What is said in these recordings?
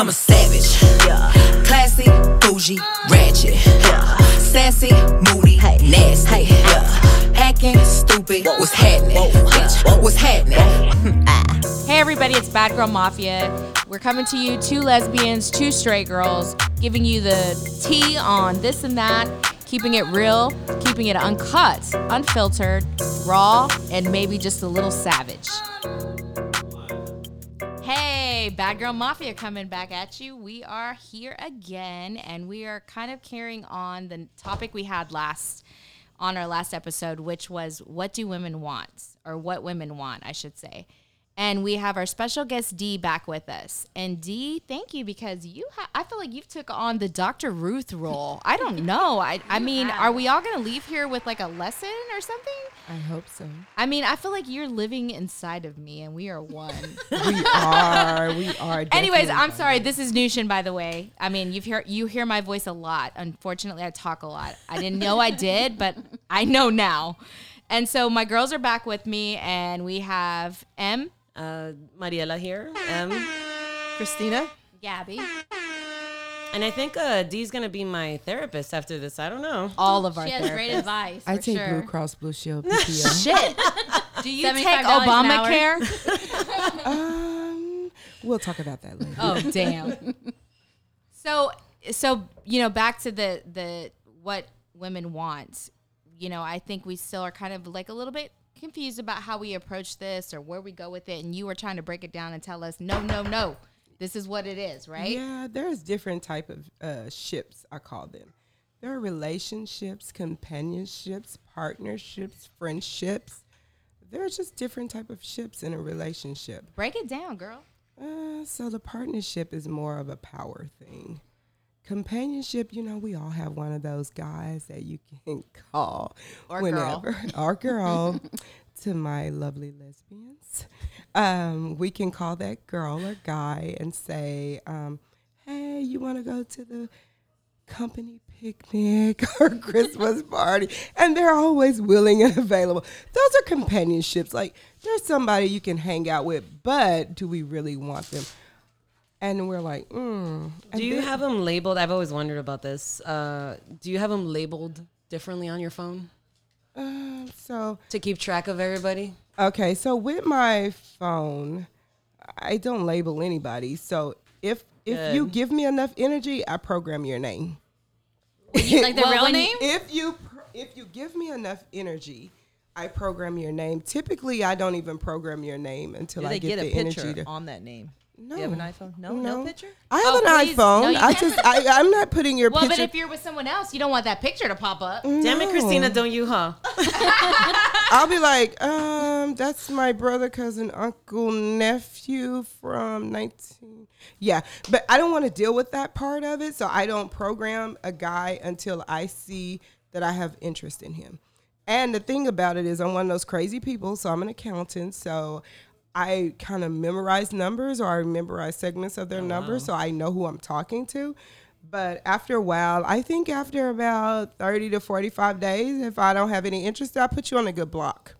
I'm a savage. Yeah. Classy, bougie, ratchet. Yeah. Sassy, moody, hey. nasty. Hey. Yeah. Acting stupid. What's happening? Bitch, what's happening? Ah. Hey everybody, it's Bad Girl Mafia. We're coming to you, two lesbians, two straight girls, giving you the tea on this and that, keeping it real, keeping it uncut, unfiltered, raw, and maybe just a little savage. Hey, Bad Girl Mafia coming back at you. We are here again, and we are kind of carrying on the topic we had last on our last episode, which was what do women want, or what women want, I should say. And we have our special guest D back with us. And D, thank you because you ha- I feel like you've took on the Dr. Ruth role. I don't know. I I mean, are we all going to leave here with like a lesson or something? I hope so. I mean, I feel like you're living inside of me and we are one. We are. We are. Anyways, I'm sorry. This is Nushin, by the way. I mean, you've hear you hear my voice a lot. Unfortunately, I talk a lot. I didn't know I did, but I know now. And so my girls are back with me, and we have M, Uh, Mariela here. Um, Christina. Gabby, and I think uh, D's gonna be my therapist after this. I don't know. all of our She has great therapists. advice. I for take sure. Blue Cross Blue Shield PPO. Shit. Do you take $75 an hour. Obamacare? um, we'll talk about that later. oh damn. So so you know back to the the what women want. You know I think we still are kind of like a little bit confused about how we approach this or where we go with it. And you were trying to break it down and tell us no no no. This is what it is, right? Yeah, there's different type of uh, ships. I call them. There are relationships, companionships, partnerships, friendships. There are just different type of ships in a relationship. Break it down, girl. Uh, so the partnership is more of a power thing. Companionship, you know, we all have one of those guys that you can call Or girl. whenever, or girl, to my lovely lesbians. Um, we can call that girl or guy and say, um, "Hey, you want to go to the company picnic or Christmas party, and they're always willing and available. Those are companionships. Like there's somebody you can hang out with, but do we really want them? And we're like, mm. Do you then- have them labeled? I've always wondered about this. Uh, do you have them labeled differently on your phone Uh, so to keep track of everybody? okay, so with my phone, I don't label anybody. So if if you give me enough energy, I program your name. Like the Well, real name? if you if you give me enough energy, I program your name. Typically, I don't even program your name until Do I get, get, a the picture energy to. on that name? No. You have an iPhone? No, no, picture. I have Oh, an please. iPhone. No, I just I I'm not putting your picture. Well, but if you're with someone else, you don't want that picture to pop up. Damn it, Christina, don't you, huh? I'll be like, um, that's my brother, cousin, uncle, nephew from 19. Yeah, but I don't want to deal with that part of it, so I don't program a guy until I see that I have interest in him. And the thing about it is, I'm one of those crazy people, so I'm an accountant, so I kind of memorize numbers or I memorize segments of their oh, numbers, so I know who I'm talking to. But after a while, I think after about 30 to 45 days, if I don't have any interest, I'll put you on a good block.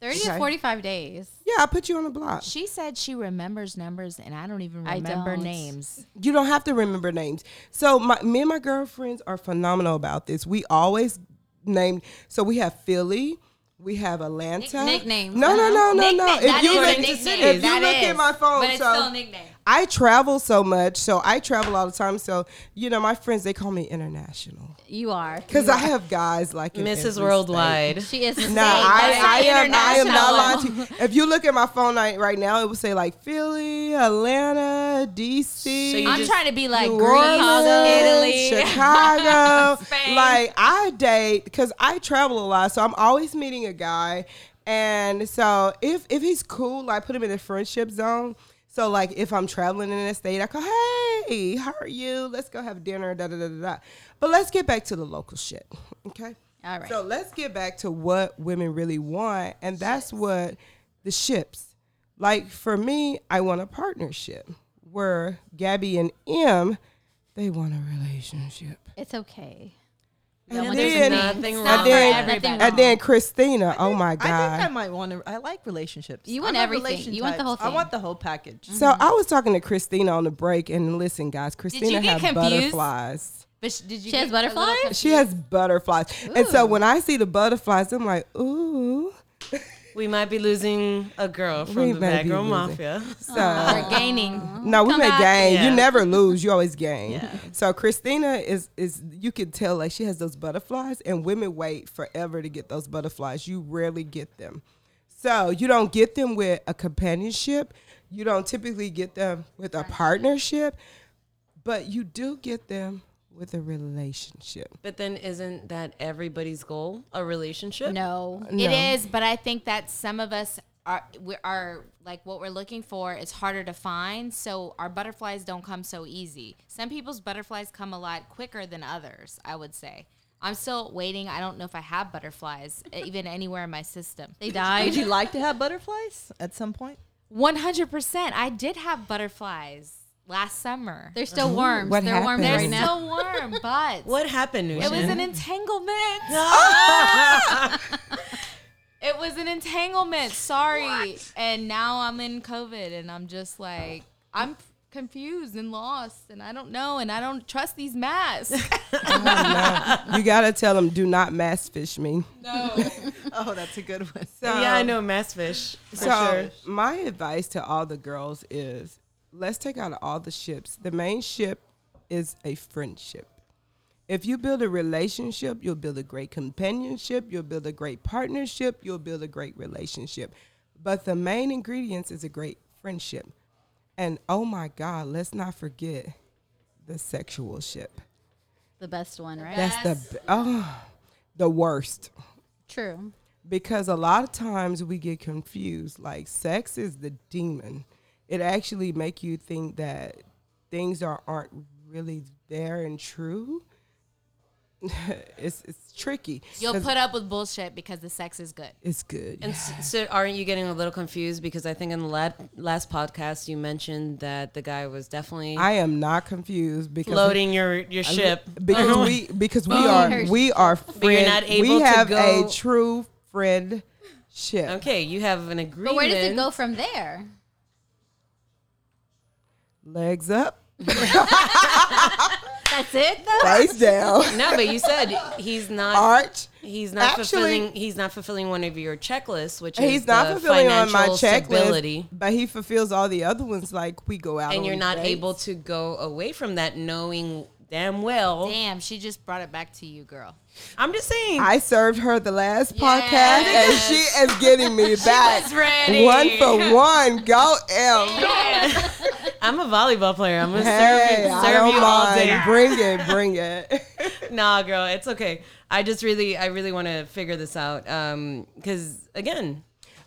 30 Okay. to 45 days. Yeah, I'll put you on a block. She said she remembers numbers, and I don't even remember don't. names. You don't have to remember names. So my me and my girlfriends are phenomenal about this. We always name. So we have Philly. We have Atlanta. Nick- nicknames, No, no, no, no, no. Nickname- that If you is a look, nickname. if you That look is. at my phone, But it's so still a nickname. I travel so much, so I travel all the time. So you know, my friends they call me international You are. because I have guys like in every Mrs. state. Worldwide. She is the No. I, That's I am. I am not lying to you. If you look at my phone right, right now, it would say like Philly, Atlanta, DC. So I'm just- trying to be like New Greece, Italy, Chicago. Like I date because I travel a lot, so I'm always meeting a guy. And so if if he's cool, I put him in the friendship zone. So like if I'm traveling in a state, I go, hey, how are you? Let's go have dinner. Da da da da. da. But let's get back to the local shit, okay? All right. So let's get back to what women really want, and that's what the ships. Like for me, I want a partnership where Gabby and M, they want a relationship. It's okay. And Well, there's then, nothing wrong. and for then, everybody. and then Christina. Oh my god! I think I might want to. I like relationships. You want I'm a everything. You want the whole whole I want the whole package. So mm-hmm. I was talking to Christina on the break, and listen, guys, Christina get have confused? butterflies. But sh- did you She has get a little butterflies? She has butterflies, and so when I see the butterflies, I'm like, ooh. We might be losing a girl We from the Bad Girl losing. Mafia. So We're gaining. no, we Come may back. gain. Yeah. You never lose. You always gain. Yeah. So Christina is is you can tell like she has those butterflies, and women wait forever to get those butterflies. You rarely get them. So you don't get them with a companionship. You don't typically get them with a partnership, but you do get them with a relationship. But then isn't that everybody's goal? A relationship? No. It is, but I think that some of us are we are like what we're looking for is harder to find. So our butterflies don't come so easy. Some people's butterflies come a lot quicker than others. I would say. I'm still waiting. I don't know if I have butterflies even anywhere in my system. They died. Would died. you like to have butterflies at some point? One hundred percent. I did have butterflies last summer. They're still worms. What They're worms happened? They're right now. still warm, but What happened, Nushin? It was an entanglement. Ah! it was an entanglement. Sorry. And now I'm in COVID and I'm just like, I'm confused and lost and I don't know and I don't trust these masks. you gotta tell them, do not mass fish me. No. oh, that's a good one. So, yeah, I know mass fish. For So sure. my advice to all the girls is, let's take out all the ships. The main ship is a friendship. If you build a relationship, you'll build a great companionship, you'll build a great partnership, you'll build a great relationship. But the main ingredients is a great friendship. And oh my God, let's not forget the sexual ship. The best one, right? That's the oh, the worst True. because a lot of times we get confused like sex is the demon it actually make you think that things are aren't really there and true it's it's tricky You'll 'Cause put up with bullshit because the sex is good. it's good And s- so, aren't you getting a little confused because I think in the la- last podcast you mentioned that the guy was definitely i am not confused because floating your your ship. because we because we oh, are we are you're not able we to have go- a true friendship Okay, you have an agreement. But where does it go from there? Legs up That's it, though. face down No, but you said he's not. arch He's not Actually- fulfilling. He's not fulfilling one of your checklists, which he's is He's not the fulfilling on my financial checklist, stability. but he fulfills all the other ones. Like we go out, and you're not dates. able to go away from that, knowing damn well. Damn, she just brought it back to you, girl. I'm just saying. I served her the last Yes. podcast, and she is getting me back. ready. One for one. Go M. I'm a volleyball player. I'm gonna Hey, serve, you- serve don't you all mind. day. Bring it, bring it. nah, girl, it's okay. I just really, I really want to figure this out. Um, because again,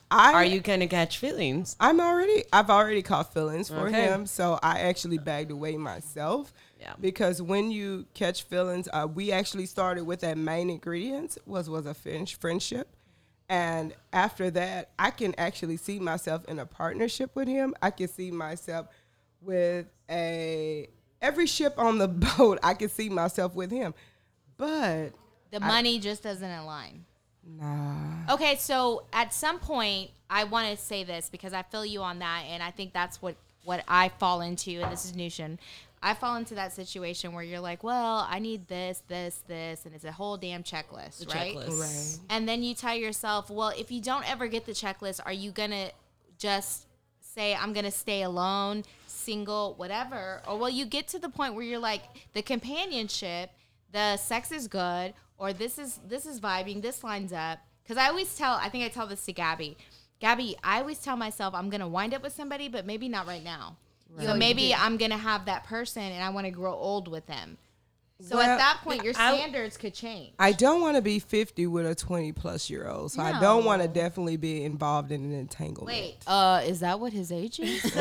I are you gonna catch feelings? I'm already. I've already caught feelings for Okay. him, so I actually bagged away myself. Yeah. Because when you catch feelings, uh, we actually started with that main ingredients was was a friend- friendship, and after that, I can actually see myself in a partnership with him. I can see myself with a every ship on the boat. I can see myself with him, but The money just doesn't align. nah. Okay, so at some point, I want to say this because I feel you on that, and I think that's what what I fall into, and this is Nushin. I fall into that situation where you're like, well, I need this, this, this, and it's a whole damn checklist, right? checklist. Right. And then you tell yourself, well, if you don't ever get the checklist, are you gonna just say I'm gonna stay alone, single, whatever? Or will you get to the point where you're like, the companionship, the sex is good, or this is this is vibing, this lines up. Because I always tell, I think I tell this to Gabby. Gabby, I always tell myself I'm gonna wind up with somebody, but maybe not right now. So maybe I'm gonna have that person, and I want to grow old with them. So Well, at that point, your I- standards could change. I don't want to be 50 with a 20 plus year old, so I don't want to definitely be involved in an entanglement. Wait, uh, is that what his age is?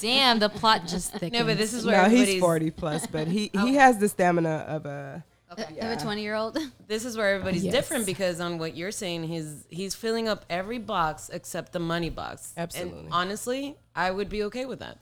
Damn, the plot just thickens. No, but this is where No, he's 40 plus, but he he has the stamina of a. Of a 20 year old. This is where everybody's Yes. different because on what you're saying, he's he's filling up every box except the money box. Absolutely. And honestly, I would be okay with that.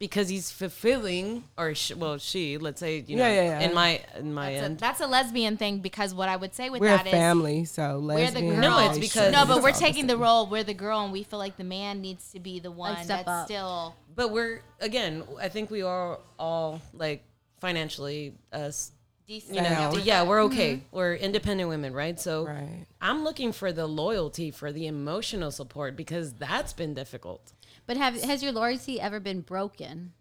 because he's fulfilling, or sh- well, she, let's say, you know, Yeah, yeah, yeah. in my in my That's a, end. that's a lesbian thing because what I would say with We're a that is family, so we're the lesbian. girl. No, it's because- no, but we're all the taking the role. We're the girl, and we feel like the man needs to be the one step that's up. still. But we're again, I think we are all like financially, uh, s- Decent. you know, Yeah. we're okay. We're independent women, right? So Right. I'm looking for the loyalty, for the emotional support because that's been difficult. But have has your loyalty ever been broken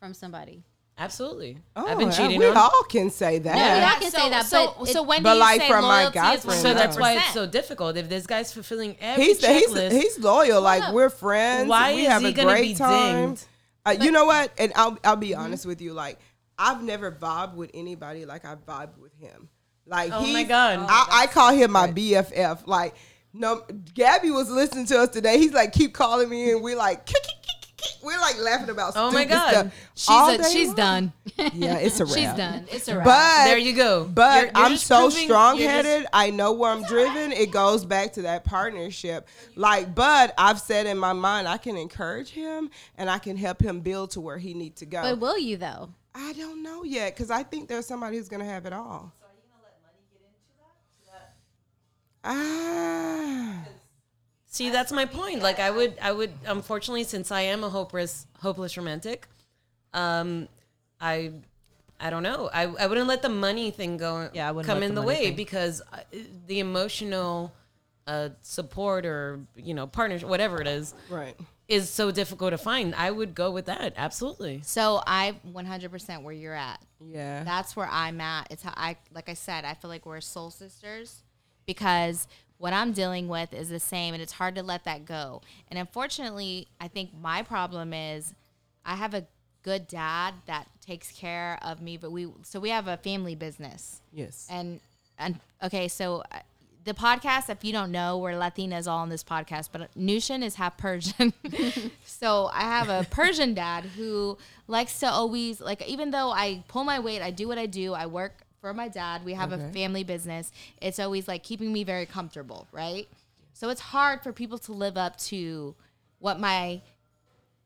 from somebody? Absolutely, Oh, I've been and cheating we on. all can say that. No, Yeah, I can say that, So, but so it- when do But you like say from my loyalty guy is friend, So that's why it's so difficult. If this guy's fulfilling every He's he's checklist, he's loyal. Like we're friends. Why we is have he a gonna great be time. dinged? Uh, you know what? And I'll I'll be honest with you. Like I've never vibed with anybody like I vibed with him. Like Oh my he's- God. I, I call him my BFF. Like no, Gabby was listening to us today. He's like keep calling me, and we're like. "Kick, kick, kick, kick, kick." We're like laughing about Oh my God. stuff. She's all a, she's long. done. Yeah, it's a wrap. She's done. It's a wrap. But There you go. But You're- you're I'm so strong you're just- headed. I know where I'm driven. It goes back to that partnership. Like, but I've said in my mind, I can encourage him and I can help him build to where he needs to go. But will you though? I don't know yet because I think there's somebody who's gonna have it all. Ah, See, that's my point. Like I would, I would, unfortunately, since I am a hopeless, hopeless romantic, um, I, I don't know. I, I wouldn't let the money thing go. Yeah, I wouldn't come in the the, way thing. because uh, the emotional, uh, support or you know partnership, whatever it is, right. Is so difficult to find. I would go with that. Absolutely. So I 100% where you're at. Yeah. That's where I'm at. It's how I, like I said, I feel like we're soul sisters because what I'm dealing with is the same and it's hard to let that go. And unfortunately, I think my problem is I have a good dad that takes care of me, but we, so we have a family business. yes. And, and okay, so the podcast, if you don't know, we're Latinas all on this podcast, but Nushin is half Persian. so I have a Persian dad who likes to always, like, even though I pull my weight, I do what I do, I work for my dad, we have a family business, it's always like keeping me very comfortable, right? So it's hard for people to live up to what my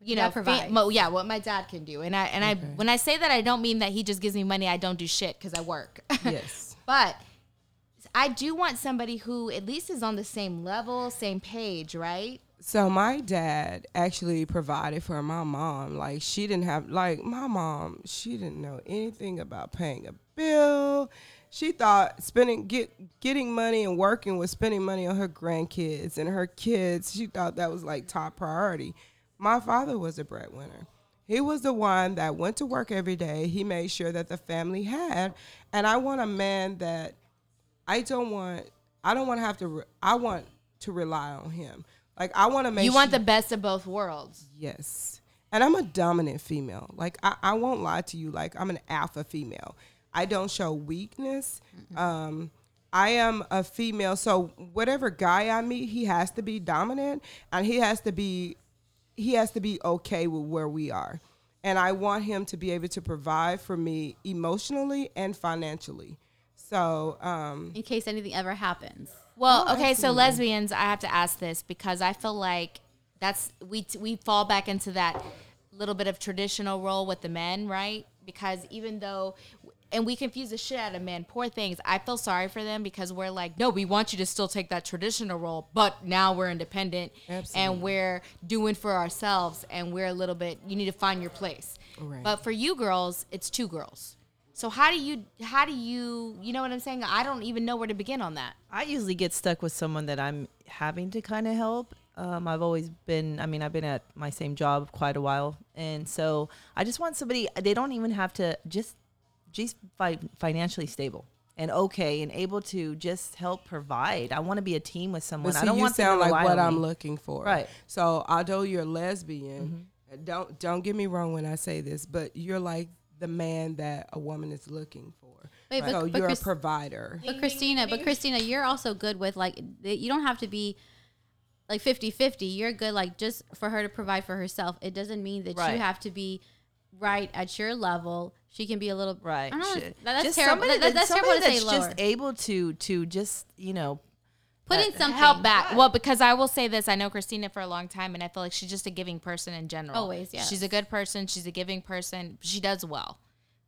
you know, mo- yeah, what my dad can do, and I and I when I say that, I don't mean that he just gives me money. I don't do shit because I work. yes. But I do want somebody who at least is on the same level, same page, right? So my dad actually provided for my mom. Like she didn't have like my mom, she didn't know anything about paying a bill. She thought spending get getting money and working was spending money on her grandkids and her kids. She thought that was like top priority. My father was a breadwinner. He was the one that went to work every day. He made sure that the family had. And I want a man that I don't want. I don't want to have to. Re- I want to rely on him. Like I want to make. you want sure- the best of both worlds. Yes. And I'm a dominant female. Like I, I won't lie to you. Like I'm an alpha female. I don't show weakness. Um, I am a female. So whatever guy I meet, he has to be dominant and he has to be he has to be okay with where we are. And I want him to be able to provide for me emotionally and financially. So, um, In case anything ever happens. Well, Oh, okay, so lesbians, I have to ask this because I feel like that's we we fall back into that little bit of traditional role with the men, right? Because even though and we confuse the shit out of men, poor things. I feel sorry for them because we're like, no, we want you to still take that traditional role, but now we're independent Absolutely. and we're doing for ourselves and we're a little bit you need to find your place. Right. But for you girls, it's two girls. So how do you how do you you know what I'm saying? I don't even know where to begin on that. I usually get stuck with someone that I'm having to kind of help. Um, I've always been, I mean, I've been at my same job quite a while. And so I just want somebody, they don't even have to just, just fi- financially stable and okay and able to just help provide. I want to be a team with someone. But I see, don't you want them to sound like what I'm me. looking for. Right. So although you're lesbian, don't don't get me wrong when I say this, but you're like the man that a woman is looking for. Wait, but- so but you're Chris- a provider. But Christina, but Christina, you're also good with like you don't have to be like 50-50. You're good like just for her to provide for herself. It doesn't mean that Right. you have to be right at your level. She can be a little Right. Know, that- that's Just terrible. somebody That- that- that- that's terrible to say that's lower. just able to to just you know Put some help back. Well, because I will say this, I know Christina for a long time, and I feel like she's just a giving person in general. Always, yeah. She's a good person. She's a giving person. She does well.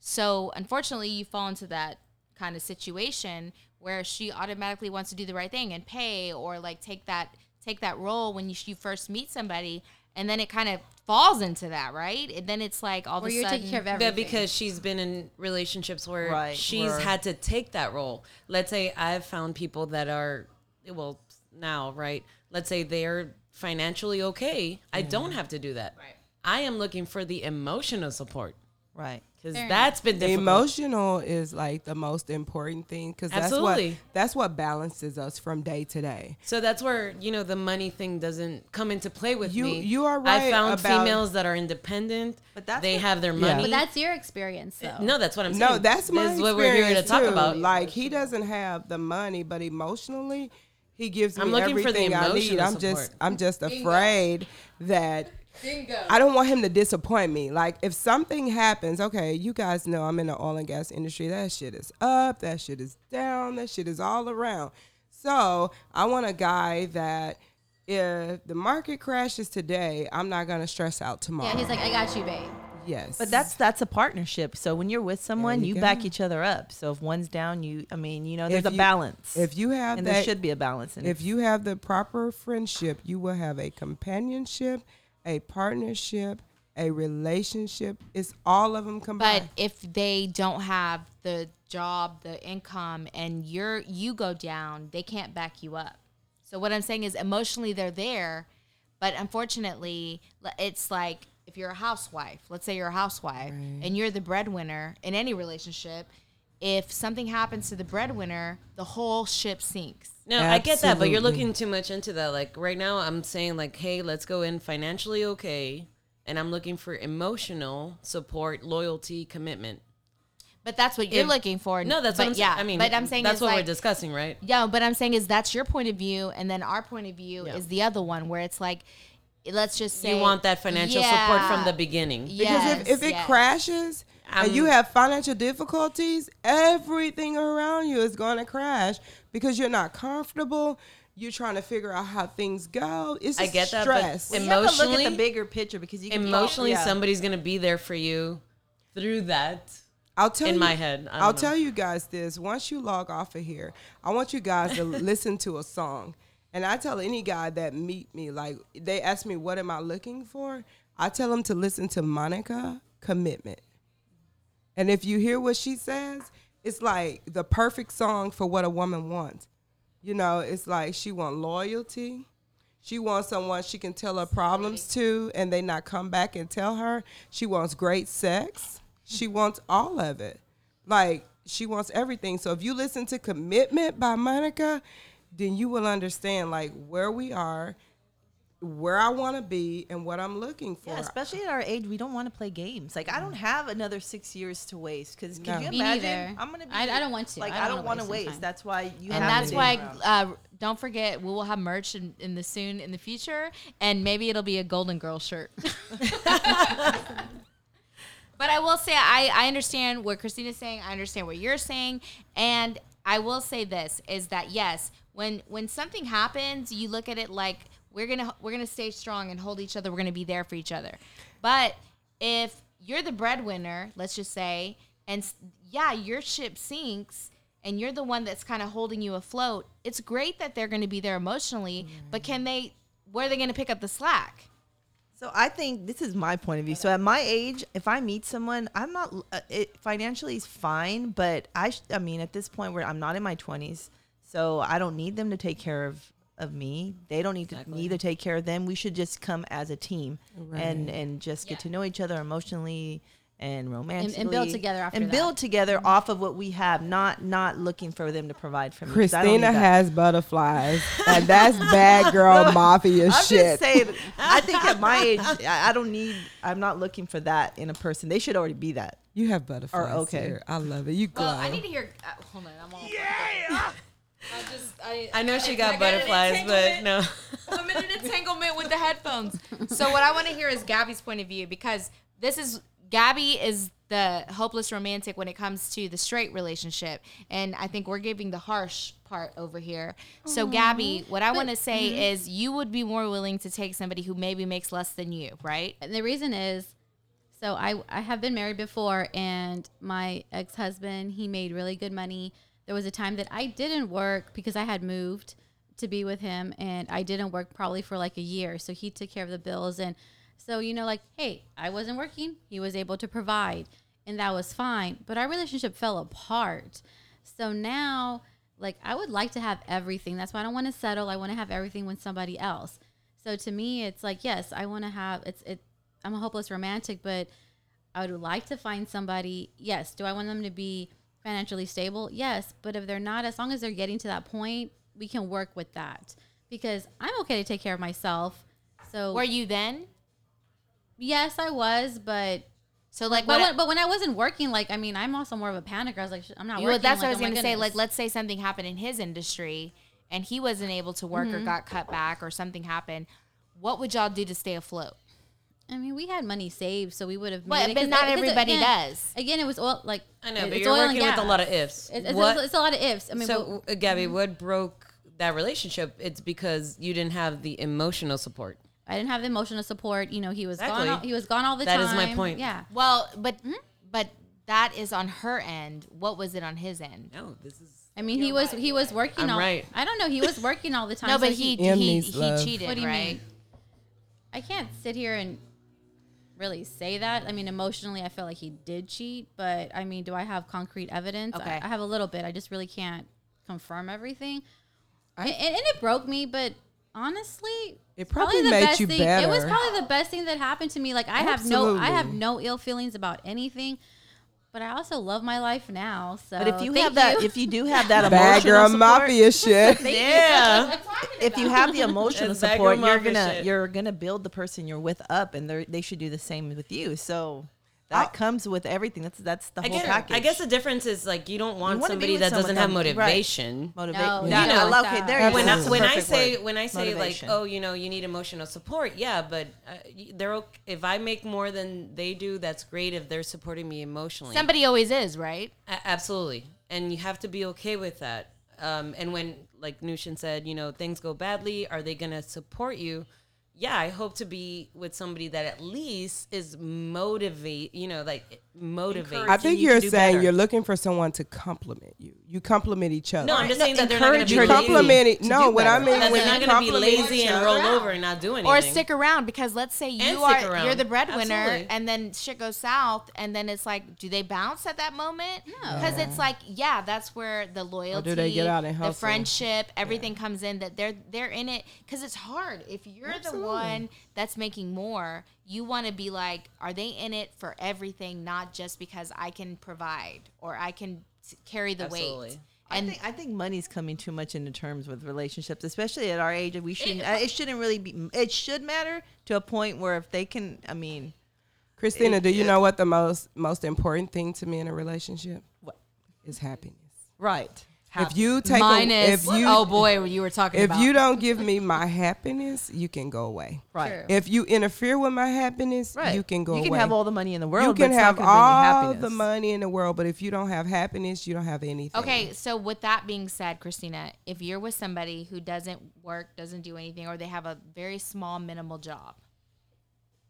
So unfortunately, you fall into that kind of situation where she automatically wants to do the right thing and pay, or like take that take that role when you, you first meet somebody, and then it kind of falls into that, right? And then it's like all Where of a you're sudden, taking care of Yeah, everything. because she's been in relationships where Right, she's where- had to take that role. Let's say I've found people that are, well, now, right? Let's say they're financially okay. I don't have to do that. Right. I am looking for the emotional support Right. because that's been difficult. Emotional is like the most important thing because that's what Absolutely. that's what balances us from day to day. So that's where you know the money thing doesn't come into play with You- me. you are right I found about- females that are independent, But that's they what- have their Yeah. money. But that's your experience, though. no, that's what I'm saying. No, that's my This is what we're here to experience, talk too. about. Like he doesn't have the money, but emotionally, he gives me I'm looking for the everything I need. emotional I'm just. I'm just afraid that I don't want him to disappoint me. Like if something happens, okay, you guys know I'm in the oil and gas industry. That shit is up. That shit is down. That shit is all around. So I want a guy that. If the market crashes today, I'm not gonna stress out tomorrow. Yeah, he's like, I got you, babe. Yes, But that's that's a partnership. So when you're with someone, you you, back each other up. So if one's down, you I mean, you know, there's If a you- balance. if you have and that, there should be a balance. And if you have the proper friendship, you will have a companionship, a partnership, a relationship. It's all of them combined. But if they don't have the job, the income, and you're you go down, they can't back you up. So what I'm saying is emotionally they're there, but unfortunately it's like if you're a housewife, let's say you're a housewife and you're the breadwinner in any relationship, if something happens to the breadwinner, the whole ship sinks. No, I get that, but you're looking too much into that. Like right now, I'm saying like, hey, let's go in financially okay, and I'm looking for emotional support, loyalty, commitment. But that's what you're If- looking for. No, that's but what I'm yeah, saying. I mean, but I'm saying that's is what we're discussing, right? Yeah, but I'm saying is that's your point of view, and then our point of view Yeah. is the other one where it's like, let's just say you want that financial support from the beginning. because if, if it yes. crashes and you have financial difficulties, everything around you is going to crash because you're not comfortable. You're trying to figure out how things go. It's I just get that, but stress. em- you have to look at the bigger picture because you can Emotionally, yeah. somebody's gonna be there for you through that. I'll tell in you, my head, I will know. tell you guys this. Once you log off of here, I want you guys to listen to a song. And I tell any guy that meet me, like they ask me, what am I looking for? I tell them to listen to Monica Commitment. And if you hear what she says, it's like the perfect song for what a woman wants. You know, it's like she want loyalty. She wants someone she can tell her problems to and they not come back and tell her. She wants great sex. She wants all of it. Like she wants everything. So if you listen to Commitment by Monica, then you will understand like where we are, where I want to be and what I'm looking for. Yeah, especially at our age, we don't want to play games. Like I don't have another six years to waste. Because No. can you Me imagine? neither. I'm gonna. Be, I- I don't want to. Like I I don't don't, wanna waste waste. That's why you. and have that's to why uh, don't forget we will have merch in, in the soon in the future, and maybe it'll be a Golden Girl shirt. But I will say I, I understand what Christina's saying. I understand what you're saying, and I will say this is that yes, when when something happens, you look at it like we're gonna we're gonna stay strong and hold each other. We're gonna be there for each other. But if you're the breadwinner, let's just say, and yeah, your ship sinks. And you're the one that's kind of holding you afloat. It's great that they're going to be there emotionally, but can mm. they? Where are they going to pick up the slack? So I think this is my point of view. So at my age, if I meet someone, I'm not uh, it, financially is fine, but I sh- I mean at this point where I'm not in my 20s, so I don't need them to take care of of me. They don't need to me to take care of them. We should just come as a team and and just get to know each other emotionally and romantically build together after and that. build together off of what we have, not not looking for them to provide for me. 'cause I don't need Christina has butterflies, and that's bad girl mafia shit. I'm shit. just saying. I think at my age, I I don't need. I'm not looking for that in a person. They should already be that. you have butterflies. okay. here. I love it. You glow. Well, I need to hear. Uh, hold on, I'm all. Yeah. I just. I, I know she got I got butterflies, but no. I'm in an entanglement with the headphones. So what I want to hear is Gabby's point of view because this is Gabby is the hopeless romantic when it comes to the straight relationship, and I think we're giving the harsh part over here. So, Gabby, what I want to say mm-hmm. is, you would be more willing to take somebody who maybe makes less than you, right? And the reason is so I, I have been married before and my ex-husband he made really good money there was a time that i didn't work because i had moved to be with him and i didn't work probably for like a year so he took care of the bills and so you know like hey i wasn't working he was able to provide and that was fine but our relationship fell apart so now like i would like to have everything that's why i don't want to settle i want to have everything with somebody else so to me it's like yes i want to have it's it I'm a hopeless romantic, but I would like to find somebody. Yes. Do I want them to be financially stable? Yes. But if they're not, as long as they're getting to that point, we can work with that because I'm okay to take care of myself. So Were you then? Yes, I was, but So like, but what? when, but when I wasn't working, like I mean, I'm also more of a panicker. I was like, I'm not well, working. that's like, what I was oh gonna say. Like, let's say something happened in his industry, and he wasn't able to work Mm-hmm. or got cut back, or something happened. What would y'all do to stay afloat? I mean, we had money saved, so we would have. But- made it, but 'cause- not everybody again- does. Again, it was oil. Like I know, but it's you're oil and working with a lot of ifs. It's, it's, What- it's, it's a lot of ifs. I mean, so, what- uh, Gabby, what broke that relationship? It's because you didn't have the emotional support. I didn't have the emotional support. You know, he was Exactly. gone. All, he was gone all the That time. is my point. Yeah. Well, but hmm, but that is on her end. What was it on his end? No, this is. I mean, he was he was working I'm all. right. I don't know. He was working all the time. No, but so he M he, he cheated, What do you right? mean? I can't sit here and really say that. I mean, emotionally, I feel like he did cheat, but I mean, do I have concrete evidence? Okay. I, I have a little bit. I just really can't confirm everything. and, and, and it broke me, but honestly, It probably the made best you thing. It was probably the best thing that happened to me. Like I have no, I have no ill feelings about anything. But I also love my life now. So, But if you thank have that, you. if you do have that Bad emotional girl support, mafia shit. Yeah. if you have the emotional support, you're gonna shit. you're gonna build the person you're with up, and they they should do the same with you. So that I- comes with everything. That's that's the I whole guess, package. I guess the difference is like you don't want wanna somebody that doesn't have that- right. motivation. motivate. No, yeah, you know, I- okay, that. there you When. I, when I say word. when I say like oh you know you need emotional support yeah but uh, they're ok- if I make more than they do that's great if they're supporting me emotionally Somebody always is, right? A- absolutely and you have to be okay with that um, and when like Nushin said you know things go badly are they gonna support you yeah I hope to be with somebody that at least is motivate you know like motivate I think you you're to saying better. you're looking for someone to compliment you. You compliment each other. no I'm just No, saying that they're not gonna be you her lazy. compliment it. to No, do what I better. mean that when they're you not gonna be lazy and other- roll over and not do anything Or stick around because let's say you And are you're the breadwinner Absolutely. and then shit goes south and then it's like do they bounce at that moment? No. Because it's like yeah, that's where the loyalty, they get out and the friendship, everything comes in that they're they're in it cuz it's hard. If you're the one that's making more, you want to be like are they in it for everything not just because I can provide or I can carry the Absolutely. weight. I And think, I think money's coming too much into terms with relationships, especially at our age. We shouldn't. uh, It, shouldn't really be. It should matter to a point where if they can. I mean, Christina, It- do you it- know what the most most important thing to me in a relationship? What? Is happiness. right? If you take a, minus if you oh boy, you were talking about. if about you don't give me my happiness, you can go away. right, True. If you interfere with my happiness, right, you can go away. You can away. have all the money in the world. you but can it's not have bring you all the money in the world, but if you don't have happiness, you don't have anything. Okay, so with that being said, Christina, if you're with somebody who doesn't work, doesn't do anything, or they have a very small, minimal job,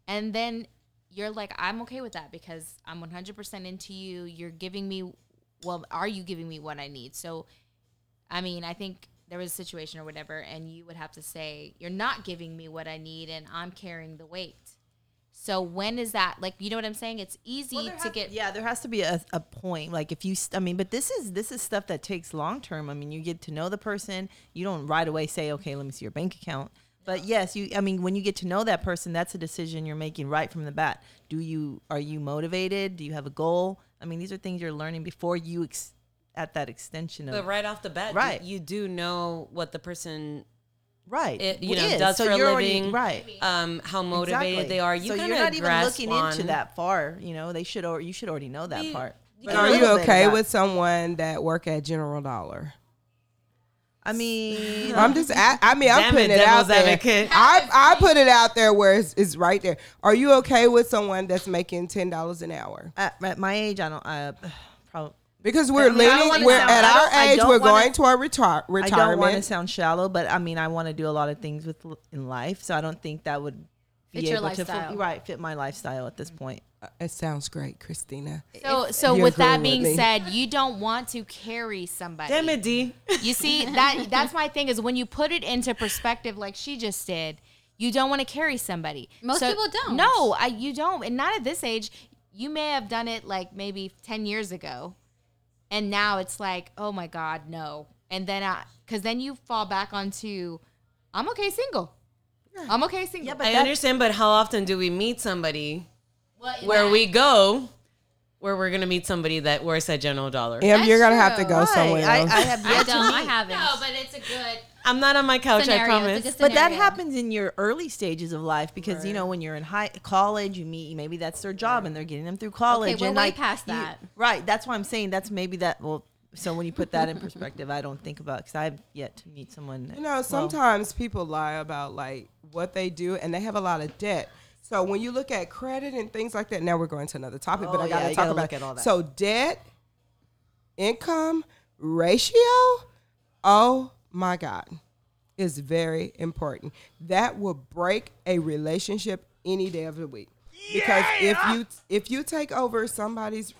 and then you're like, I'm okay with that because I'm 100% into you. You're giving me, well, are you giving me what I need? So, I mean, I think there was a situation or whatever, and you would have to say, You're not giving me what I need, and I'm carrying the weight. So, when is that? Like, you know what I'm saying? It's easy Well, to has- get. yeah there has to be a, a point like if you i mean but this is this is stuff that takes long term i mean you get to know the person you don't right away say okay let me see your bank account but yes you i mean when you get to know that person that's a decision you're making right from the bat do you are you motivated do you have a goal i mean these are things you're learning before you ex- at that extension of but right off the bat Right. you, you do know what the person right it, you know is. does so for a you're already- living right um how motivated Exactly. they are you so you're not even looking on, into that far you know they should or you should already know that You- part But are you okay about- with someone that work at General Dollar? I mean, I'm just, I, I mean, I'm putting it, it, out devil's there. advocate. I, I put it out there where it's, it's right there. Are you okay with someone that's making ten dollars an hour? at, at my age, I don't. Uh, probably. Because we're I mean, I leaning, we're sound- at our age, we're wanna- going to our retire, I don't want to sound shallow, but I mean, I want to do a lot of things with in life, so I don't think that would be Fit your able to lifestyle. fit, right fit my lifestyle at this point. Uh, it sounds great, Christina. So, so with that being with said, you don't want to carry somebody. Damn it, D. You see that that's my thing is when you put it into perspective, like she just did, you don't want to carry somebody. Most people don't. No, I, you don't, and not at this age. You may have done it like maybe ten years ago, and now it's like, oh my god, no. And then, I, because then you fall back onto, I'm okay single. I'm okay single. Yeah, but I that- understand, but how often do we meet somebody Well, where that- we go where we're gonna meet somebody that works at General Dollar? Em, you're gonna have to go Right. somewhere I, else. I have I yet to don't. I meet- haven't. No, but it's a good. I'm not on my couch, Scenario, I promise. But that happens in your early stages of life because you know when you're in high college, you meet maybe that's their job and they're getting them through college. Okay, we're and way like, past you- that. right? That's why I'm saying that's maybe that. Well, so when you put that in perspective, I don't think about because I've yet to meet someone. That, You know, well, sometimes people lie about like what they do, and they have a lot of debt. So when you look at credit and things like that, now we're going to another topic, but Oh, I got to you talk gotta about look at all that. So debt, income ratio, oh my God, is very important. That will break a relationship any day of the week. Because if you if you take over somebody's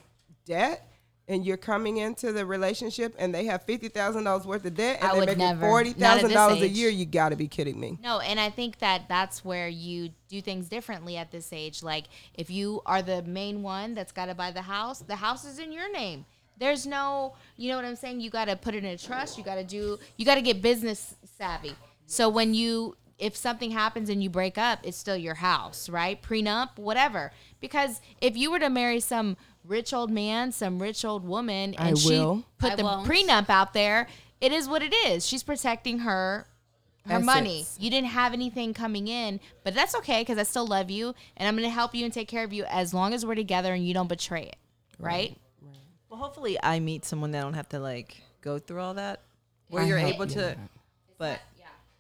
debt and you're coming into the relationship and they have fifty thousand dollars worth of debt and I they're would making never. forty Not at thousand this dollars a year, you got to be kidding me. No, and I think that that's where you do things differently at this age. Like if you are the main one that's got to buy the house, the house is in your name. There's no, you know what I'm saying? You got to put it in a trust. You got to do, you got to get business savvy. So when you, if something happens and you break up, it's still your house, right? Prenup, whatever. Because if you were to marry some rich old man, some rich old woman, and I she will. put I the won't. prenup out there, it is what it is. She's protecting her her Assets. money. You didn't have anything coming in, but that's okay because I still love you and I'm going to help you and take care of you as long as we're together and you don't betray it. Right? Right. well, hopefully, I meet someone that I don't have to like go through all that, where I you're hope able to, not. but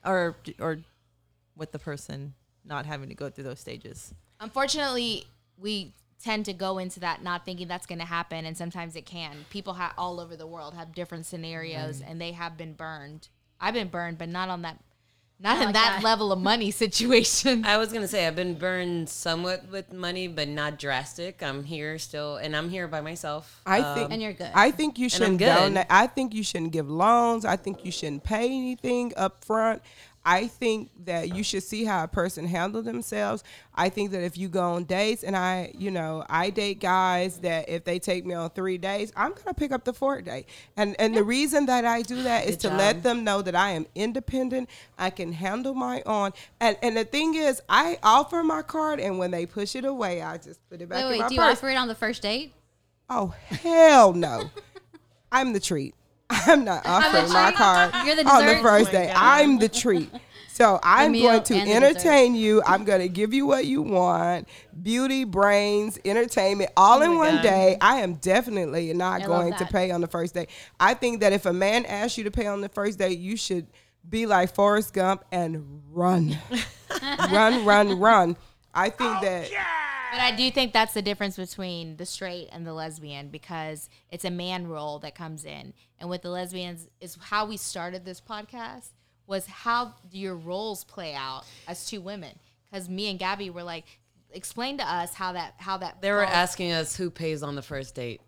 or or with the person not having to go through those stages. Unfortunately, we tend to go into that not thinking that's going to happen and sometimes it can. People ha- all over the world have different scenarios and they have been burned. I've been burned, but not on that not, in like that, that. level of money situation. I was gonna say I've been burned somewhat with money, but not drastic. I'm here still, and I'm here by myself. I Um, think And you're good. I think you shouldn't good. donate. I think you shouldn't give loans. I think you shouldn't pay anything up front. I think that you should see how a person handle themselves. I think that if you go on dates, and I, you know, I date guys that if they take me on three days, I'm gonna pick up the fourth day. And and the reason that I do that is Good to let them know that I am independent. I can handle my own. And and the thing is, I offer my card, and when they push it away, I just put it back Wait, in wait. my Do you offer it on the first date? Oh hell no! I'm the treat. I'm not offering my treat? card on the first Oh day. I'm the treat. So I'm going to entertain you. I'm going to give you what you want: beauty, brains, entertainment, all in one God. day. I am definitely not I going to pay on the first day. I think that if a man asks you to pay on the first day, you should be like Forrest Gump and run, run, run, run. I think oh, that. But I do think that's the difference between the straight and the lesbian because it's a man role that comes in. And with the lesbians is how we started this podcast was how do your roles play out as two women? Because me and Gabby were like, explain to us how that how that They were falls- asking us who pays on the first date.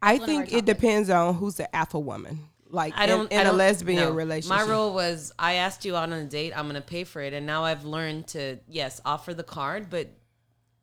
I one think it depends on who's the alpha woman. Like I don't. in, in a don't- lesbian no. relationship. My role was I asked you out on a date. I'm gonna pay for it, and now I've learned to yes offer the card, but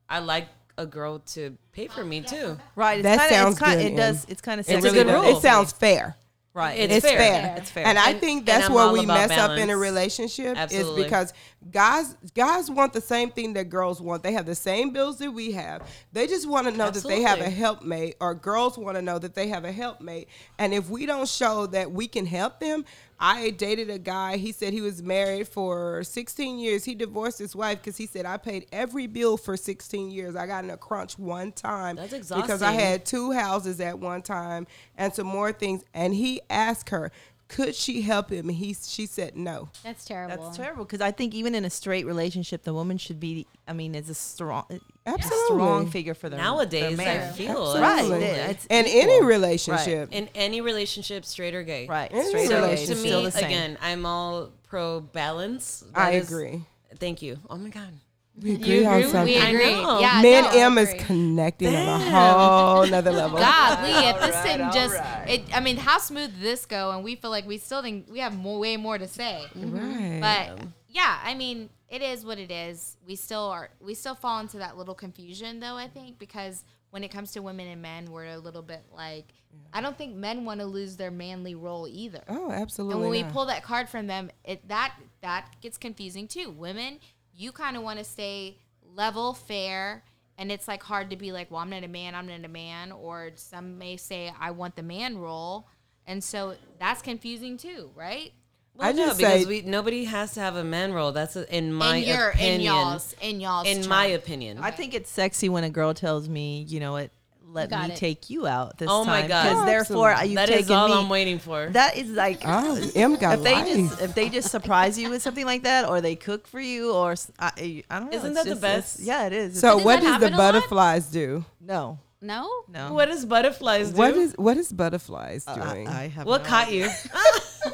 I like a girl to pay for oh, me too. Right. It's That kinda, sounds it's kinda, good, It does. It's kind of It's a really good does. rule. It sounds fair. Right. It's It's fair. fair. It's fair. And I think that's where we about mess up in a relationship Absolutely. is because guys guys want the same thing that girls want. They have the same bills that we have. They just want to know that they have a helpmate or girls want to know that they have a helpmate. And if we don't show that we can help them, I dated a guy, he said he was married for 16 years. He divorced his wife because he said I paid every bill for 16 years. I got in a crunch one time That's exhausting. because I had two houses at one time and some more things. And he asked her, could she help him? And he she said no. That's terrible. That's terrible because I think even in a straight relationship, the woman should be. I mean, is a strong, a Absolutely. strong figure for their Nowadays, their I man. feel Right, Absolutely. yeah, it's And equal. any relationship. in any relationship, straight or gay. Right, Any straight So or gay, relationship. it's to still me, the same. again, I'm all pro balance. I That is- agree. Thank you. Oh my god. We agree on agree? something. We agree. know. Yeah, Man no, I M is agree. connecting on a whole nother level. Godly, if this didn't just, right. it, I mean, how smooth did this go? And we feel like we still think we have more, way more to say. Right. But yeah, I mean, it is what it is. We still are. We still fall into that little confusion, though. I think because when it comes to women and men, we're a little bit like. I don't think men want to lose their manly role either. oh, absolutely. And when we pull that card from them, it that that gets confusing too. Women, you kind of want to stay level, fair, and it's like hard to be like, well, I'm not a man, I'm not a man, or some may say I want the man role, and so that's confusing too, right? Well, I no, just because say- we nobody has to have a man role. That's a, in my in your opinion. in y'all's in y'all's in term. my opinion. I think it's sexy when a girl tells me, you know what, let Got me it. take you out this Oh time. my God. Because Oh, therefore, uh, absolutely. you that taking all me. I'm waiting for. That is like Oh, M got if they life. just if they just surprise you with something like that, or they cook for you, or I, I don't know. Isn't it's that the best? Yeah, it is. so does what that does the happen a lot? butterflies do? no, no. no. what does butterflies do? What is what is butterflies uh, I, doing? I have what no caught idea. you?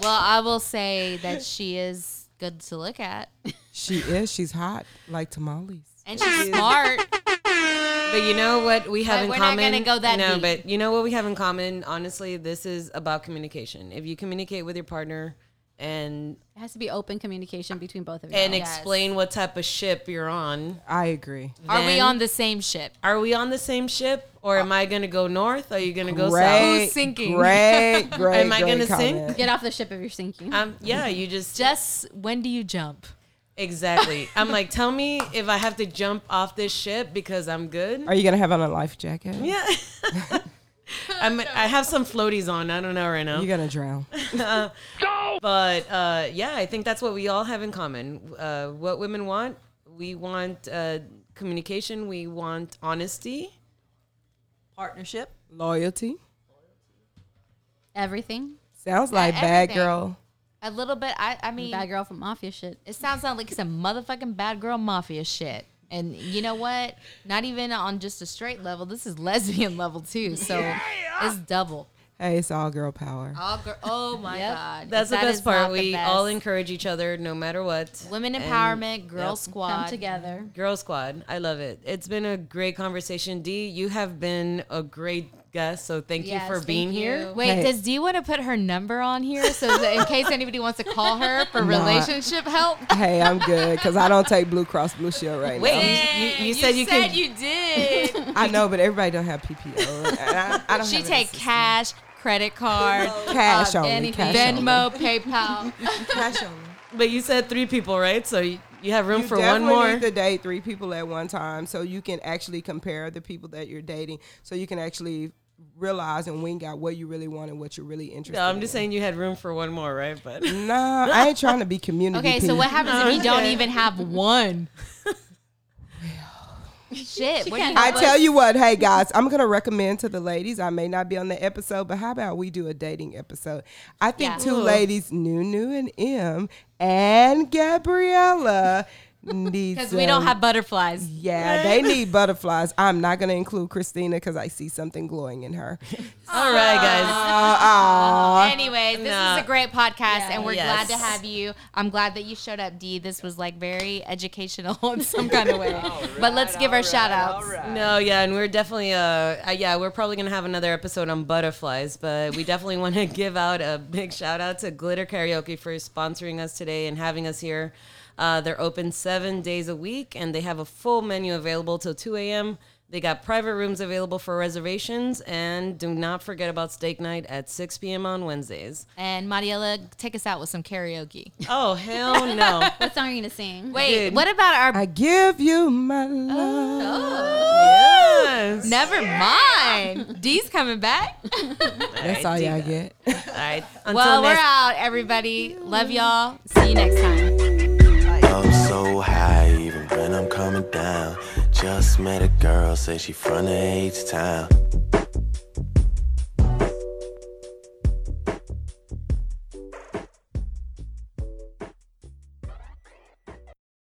Well, I will say that she is good to look at, she is. She's hot like tamales. And she's smart. But you know what we have But in we're not common? gonna go that no, deep. but you know what we have in common? Honestly, this is about communication. If you communicate with your partner and It has to be open communication between both of you. and Yes. explain what type of ship you're on. I agree. Are we on the same ship? Are we on the same ship, or am I gonna go north? Are you gonna go south? Who's sinking? Great, great. Am I gonna sink? Get off the ship if you're sinking. Um, yeah, you just Just when do you jump? Exactly. I'm like, tell me if I have to jump off this ship because I'm good. Are you gonna have on a life jacket? Yeah. I'm, I have some floaties on. I don't know right now. You're gonna drown. But uh, yeah, I think that's what we all have in common. Uh, what women want, we want uh, communication, we want honesty. partnership. Loyalty. Everything. Sounds like bad everything. girl. A little bit. I, I mean, Bad girl from mafia shit. it sounds like some motherfucking bad girl mafia shit. And you know what? Not even on just a straight level. This is lesbian level too. So it's double. Hey, it's all girl power. All girl. Oh my Yep. god. That's the best part. We best. all encourage each other no matter what. women And- empowerment, girl Yep. squad. Come together. Girl Squad. I love it. It's been a great conversation. Dee, you have been a great guest, so thank Yes, you for thank being you. here. Wait, Hey. does do you want to put her number on here so that in case anybody wants to call her for Nah. relationship help? hey, I'm good because I don't take Blue Cross Blue Shield right Wait, now. you, you, you said you said can. you did. I know, but everybody don't have PPO. And I, I don't she have take cash, credit card, cash uh, only. anything. Cash Venmo, PayPal. Cash only. but you said three people, right? So you, you have room You for one definitely more. need to date three people at one time, so you can actually compare the people that you're dating, so you can actually realize and wing out what you really want and what you're really interested. In. No, I'm just in. saying you had room for one more, right? But Nah, I ain't trying to be community. Okay, so what happens if you don't even have one? Shit. What you I tell you what, hey guys, I'm gonna recommend to the ladies. I may not be on the episode, but how about we do a dating episode? I think Yeah. two Ooh. ladies, Nunu and M, and Gabriella, need Because we don't have butterflies. Yeah, they need butterflies. I'm not gonna include Christina because I see something glowing in her. all right, guys. Uh, aw. Anyways, this Nah. is a great podcast, and we're Yes. glad to have you. I'm glad that you showed up, Dee. This was like very educational in some kind of way. but let's give our shout outs. No, yeah, and we're definitely uh, uh yeah, we're probably gonna have another episode on butterflies, but we definitely want to give out a big shout out to Glitter Karaoke for sponsoring us today and having us here. Uh, they're open seven days a week, and they have a full menu available till 2 a.m. They got private rooms available for reservations, and do not forget about steak night at 6 p.m. on Wednesdays. And Mariela, take us out with some karaoke. Oh hell no! What song are you gonna sing? Wait, Dude. what about our? I give you my love. yes. Never mind. Dee's coming back. That's all y'all get. All right. Until well, we're out, everybody. Love y'all. See you next time. So high, even when I'm coming down. Just met a girl, say she from the H town.